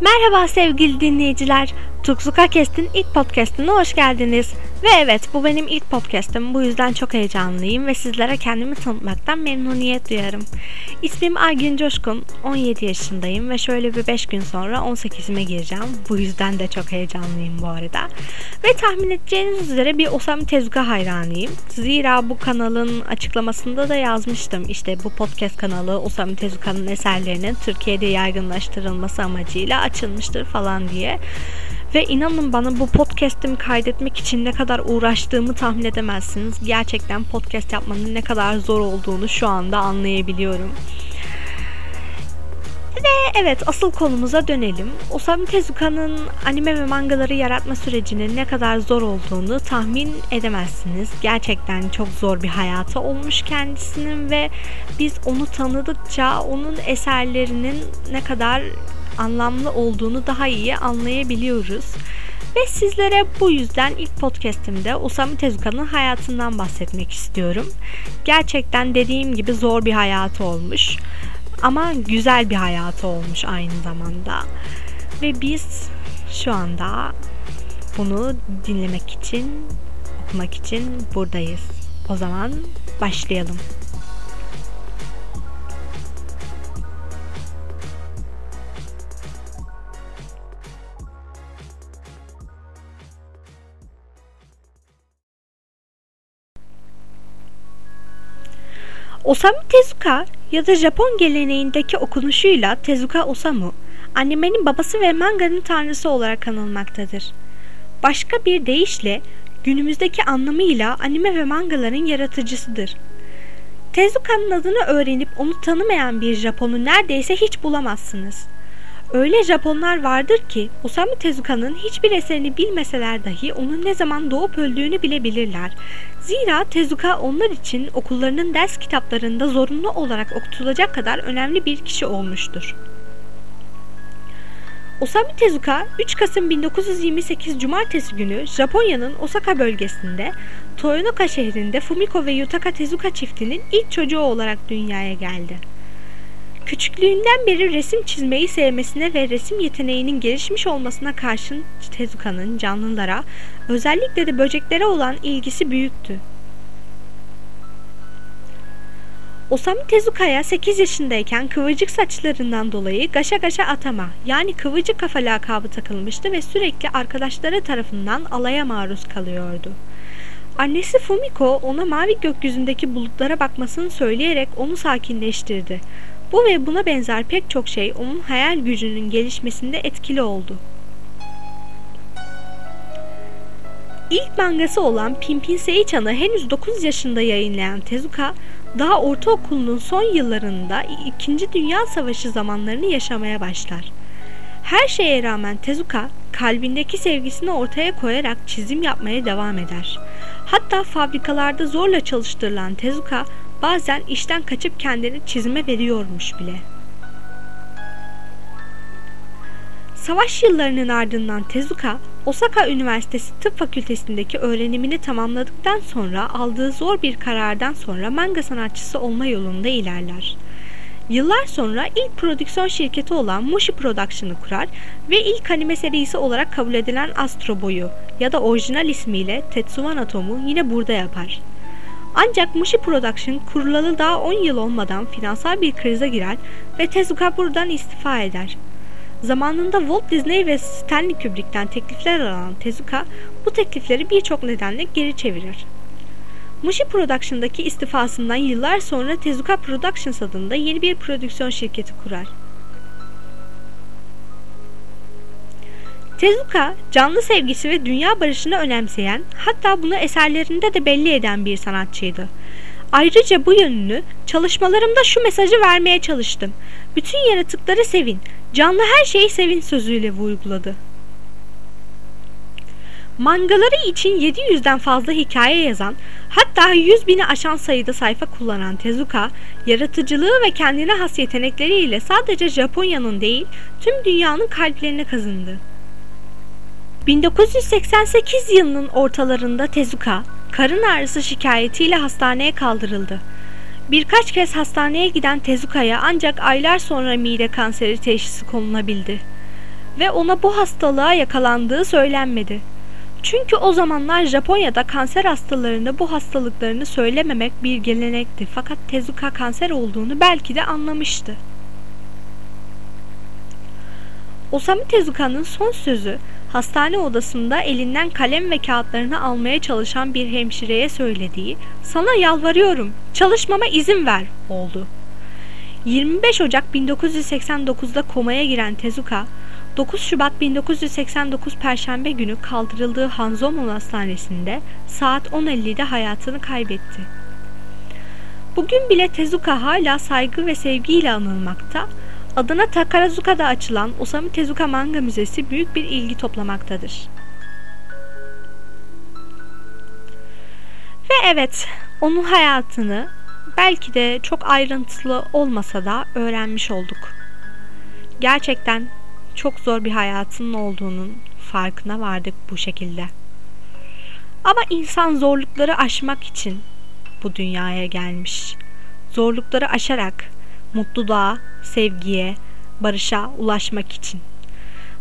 Merhaba sevgili dinleyiciler. Tuksuka Kest'in ilk podcastine hoş geldiniz. Ve evet bu benim ilk podcastım. Bu yüzden çok heyecanlıyım ve sizlere kendimi tanıtmaktan memnuniyet duyarım. İsmim Aygün Coşkun. 17 yaşındayım ve şöyle bir 5 gün sonra 18'ime gireceğim. Bu yüzden de çok heyecanlıyım bu arada. Ve tahmin edeceğiniz üzere bir Osam Tezuka hayranıyım. Zira bu kanalın açıklamasında da yazmıştım. İşte bu podcast kanalı Osam Tezuka'nın eserlerinin Türkiye'de yaygınlaştırılması amacıyla açılmıştır falan diye. Ve inanın bana bu podcast'imi kaydetmek için ne kadar uğraştığımı tahmin edemezsiniz. Gerçekten podcast yapmanın ne kadar zor olduğunu şu anda anlayabiliyorum. Ve evet asıl konumuza dönelim. Osamu Tezuka'nın anime ve mangaları yaratma sürecinin ne kadar zor olduğunu tahmin edemezsiniz. Gerçekten çok zor bir hayatı olmuş kendisinin ve biz onu tanıdıkça onun eserlerinin ne kadar anlamlı olduğunu daha iyi anlayabiliyoruz. Ve sizlere bu yüzden ilk podcastimde Osamu Tezuka'nın hayatından bahsetmek istiyorum. Gerçekten dediğim gibi zor bir hayatı olmuş. Ama güzel bir hayatı olmuş aynı zamanda. Ve biz şu anda bunu dinlemek için, okumak için buradayız. O zaman başlayalım. Osamu Tezuka ya da Japon geleneğindeki okunuşuyla Tezuka Osamu, animenin babası ve manganın tanrısı olarak anılmaktadır. Başka bir deyişle günümüzdeki anlamıyla anime ve mangaların yaratıcısıdır. Tezuka'nın adını öğrenip onu tanımayan bir Japon'u neredeyse hiç bulamazsınız. Öyle Japonlar vardır ki Osamu Tezuka'nın hiçbir eserini bilmeseler dahi onun ne zaman doğup öldüğünü bilebilirler. Zira Tezuka onlar için okullarının ders kitaplarında zorunlu olarak okutulacak kadar önemli bir kişi olmuştur. Osamu Tezuka 3 Kasım 1928 Cumartesi günü Japonya'nın Osaka bölgesinde Toyonoka şehrinde Fumiko ve Yutaka Tezuka çiftinin ilk çocuğu olarak dünyaya geldi. Küçüklüğünden beri resim çizmeyi sevmesine ve resim yeteneğinin gelişmiş olmasına karşın Tezuka'nın canlılara, özellikle de böceklere olan ilgisi büyüktü. Osamu Tezuka'ya 8 yaşındayken kıvırcık saçlarından dolayı Gaşa Gaşa Atama yani kıvırcık kafa lakabı takılmıştı ve sürekli arkadaşları tarafından alaya maruz kalıyordu. Annesi Fumiko ona mavi gökyüzündeki bulutlara bakmasını söyleyerek onu sakinleştirdi. Bu ve buna benzer pek çok şey onun hayal gücünün gelişmesinde etkili oldu. İlk mangası olan Pimpin Seichan'ı henüz 9 yaşında yayınlayan Tezuka, daha ortaokulunun son yıllarında 2. Dünya Savaşı zamanlarını yaşamaya başlar. Her şeye rağmen Tezuka, kalbindeki sevgisini ortaya koyarak çizim yapmaya devam eder. Hatta fabrikalarda zorla çalıştırılan Tezuka, Bazen işten kaçıp kendini çizime veriyormuş bile. Savaş yıllarının ardından Tezuka, Osaka Üniversitesi Tıp Fakültesindeki öğrenimini tamamladıktan sonra aldığı zor bir karardan sonra manga sanatçısı olma yolunda ilerler. Yıllar sonra ilk prodüksiyon şirketi olan Mushi Production'ı kurar ve ilk anime serisi olarak kabul edilen Astro Boy'u ya da orijinal ismiyle Tetsuwan Atom'u yine burada yapar. Ancak Mushi Production kurulalı daha 10 yıl olmadan finansal bir krize girer ve Tezuka buradan istifa eder. Zamanında Walt Disney ve Stanley Kubrick'ten teklifler alan Tezuka bu teklifleri birçok nedenle geri çevirir. Mushi Production'daki istifasından yıllar sonra Tezuka Productions adında yeni bir prodüksiyon şirketi kurar. Tezuka, canlı sevgisi ve dünya barışını önemseyen, hatta bunu eserlerinde de belli eden bir sanatçıydı. Ayrıca bu yönünü çalışmalarımda şu mesajı vermeye çalıştım. Bütün yaratıkları sevin, canlı her şeyi sevin sözüyle vurguladı. Mangaları için 700'den fazla hikaye yazan, hatta 100 bini aşan sayıda sayfa kullanan Tezuka, yaratıcılığı ve kendine has yetenekleriyle sadece Japonya'nın değil, tüm dünyanın kalplerine kazındı. 1988 yılının ortalarında Tezuka, karın ağrısı şikayetiyle hastaneye kaldırıldı. Birkaç kez hastaneye giden Tezuka'ya ancak aylar sonra mide kanseri teşhisi konulabildi. ve ona bu hastalığa yakalandığı söylenmedi. Çünkü o zamanlar Japonya'da kanser hastalarına bu hastalıklarını söylememek bir gelenekti. Fakat Tezuka kanser olduğunu belki de anlamıştı. Osamu Tezuka'nın son sözü hastane odasında elinden kalem ve kağıtlarını almaya çalışan bir hemşireye söylediği "Sana yalvarıyorum, çalışmama izin ver." oldu. 25 Ocak 1989'da komaya giren Tezuka, 9 Şubat 1989 Perşembe günü kaldırıldığı Hanzomon Hastanesi'nde saat 10.50'de hayatını kaybetti. Bugün bile Tezuka hala saygı ve sevgiyle anılmakta, adına Takarazuka'da açılan Osamu Tezuka Manga Müzesi büyük bir ilgi toplamaktadır. Ve evet, onun hayatını belki de çok ayrıntılı olmasa da öğrenmiş olduk. Gerçekten çok zor bir hayatının olduğunun farkına vardık bu şekilde. Ama insan zorlukları aşmak için bu dünyaya gelmiş. Zorlukları aşarak mutluluğa, sevgiye, barışa ulaşmak için.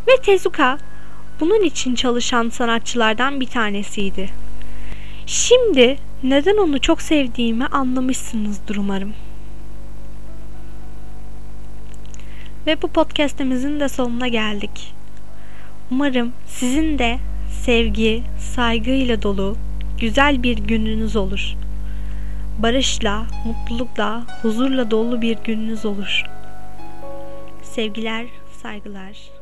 Ve Tezuka bunun için çalışan sanatçılardan bir tanesiydi. Şimdi neden onu çok sevdiğimi anlamışsınızdır umarım. Ve bu podcastimizin de sonuna geldik. Umarım sizin de sevgi, saygıyla dolu güzel bir gününüz olur. Barışla, mutlulukla, huzurla dolu bir gününüz olur. Sevgiler, saygılar.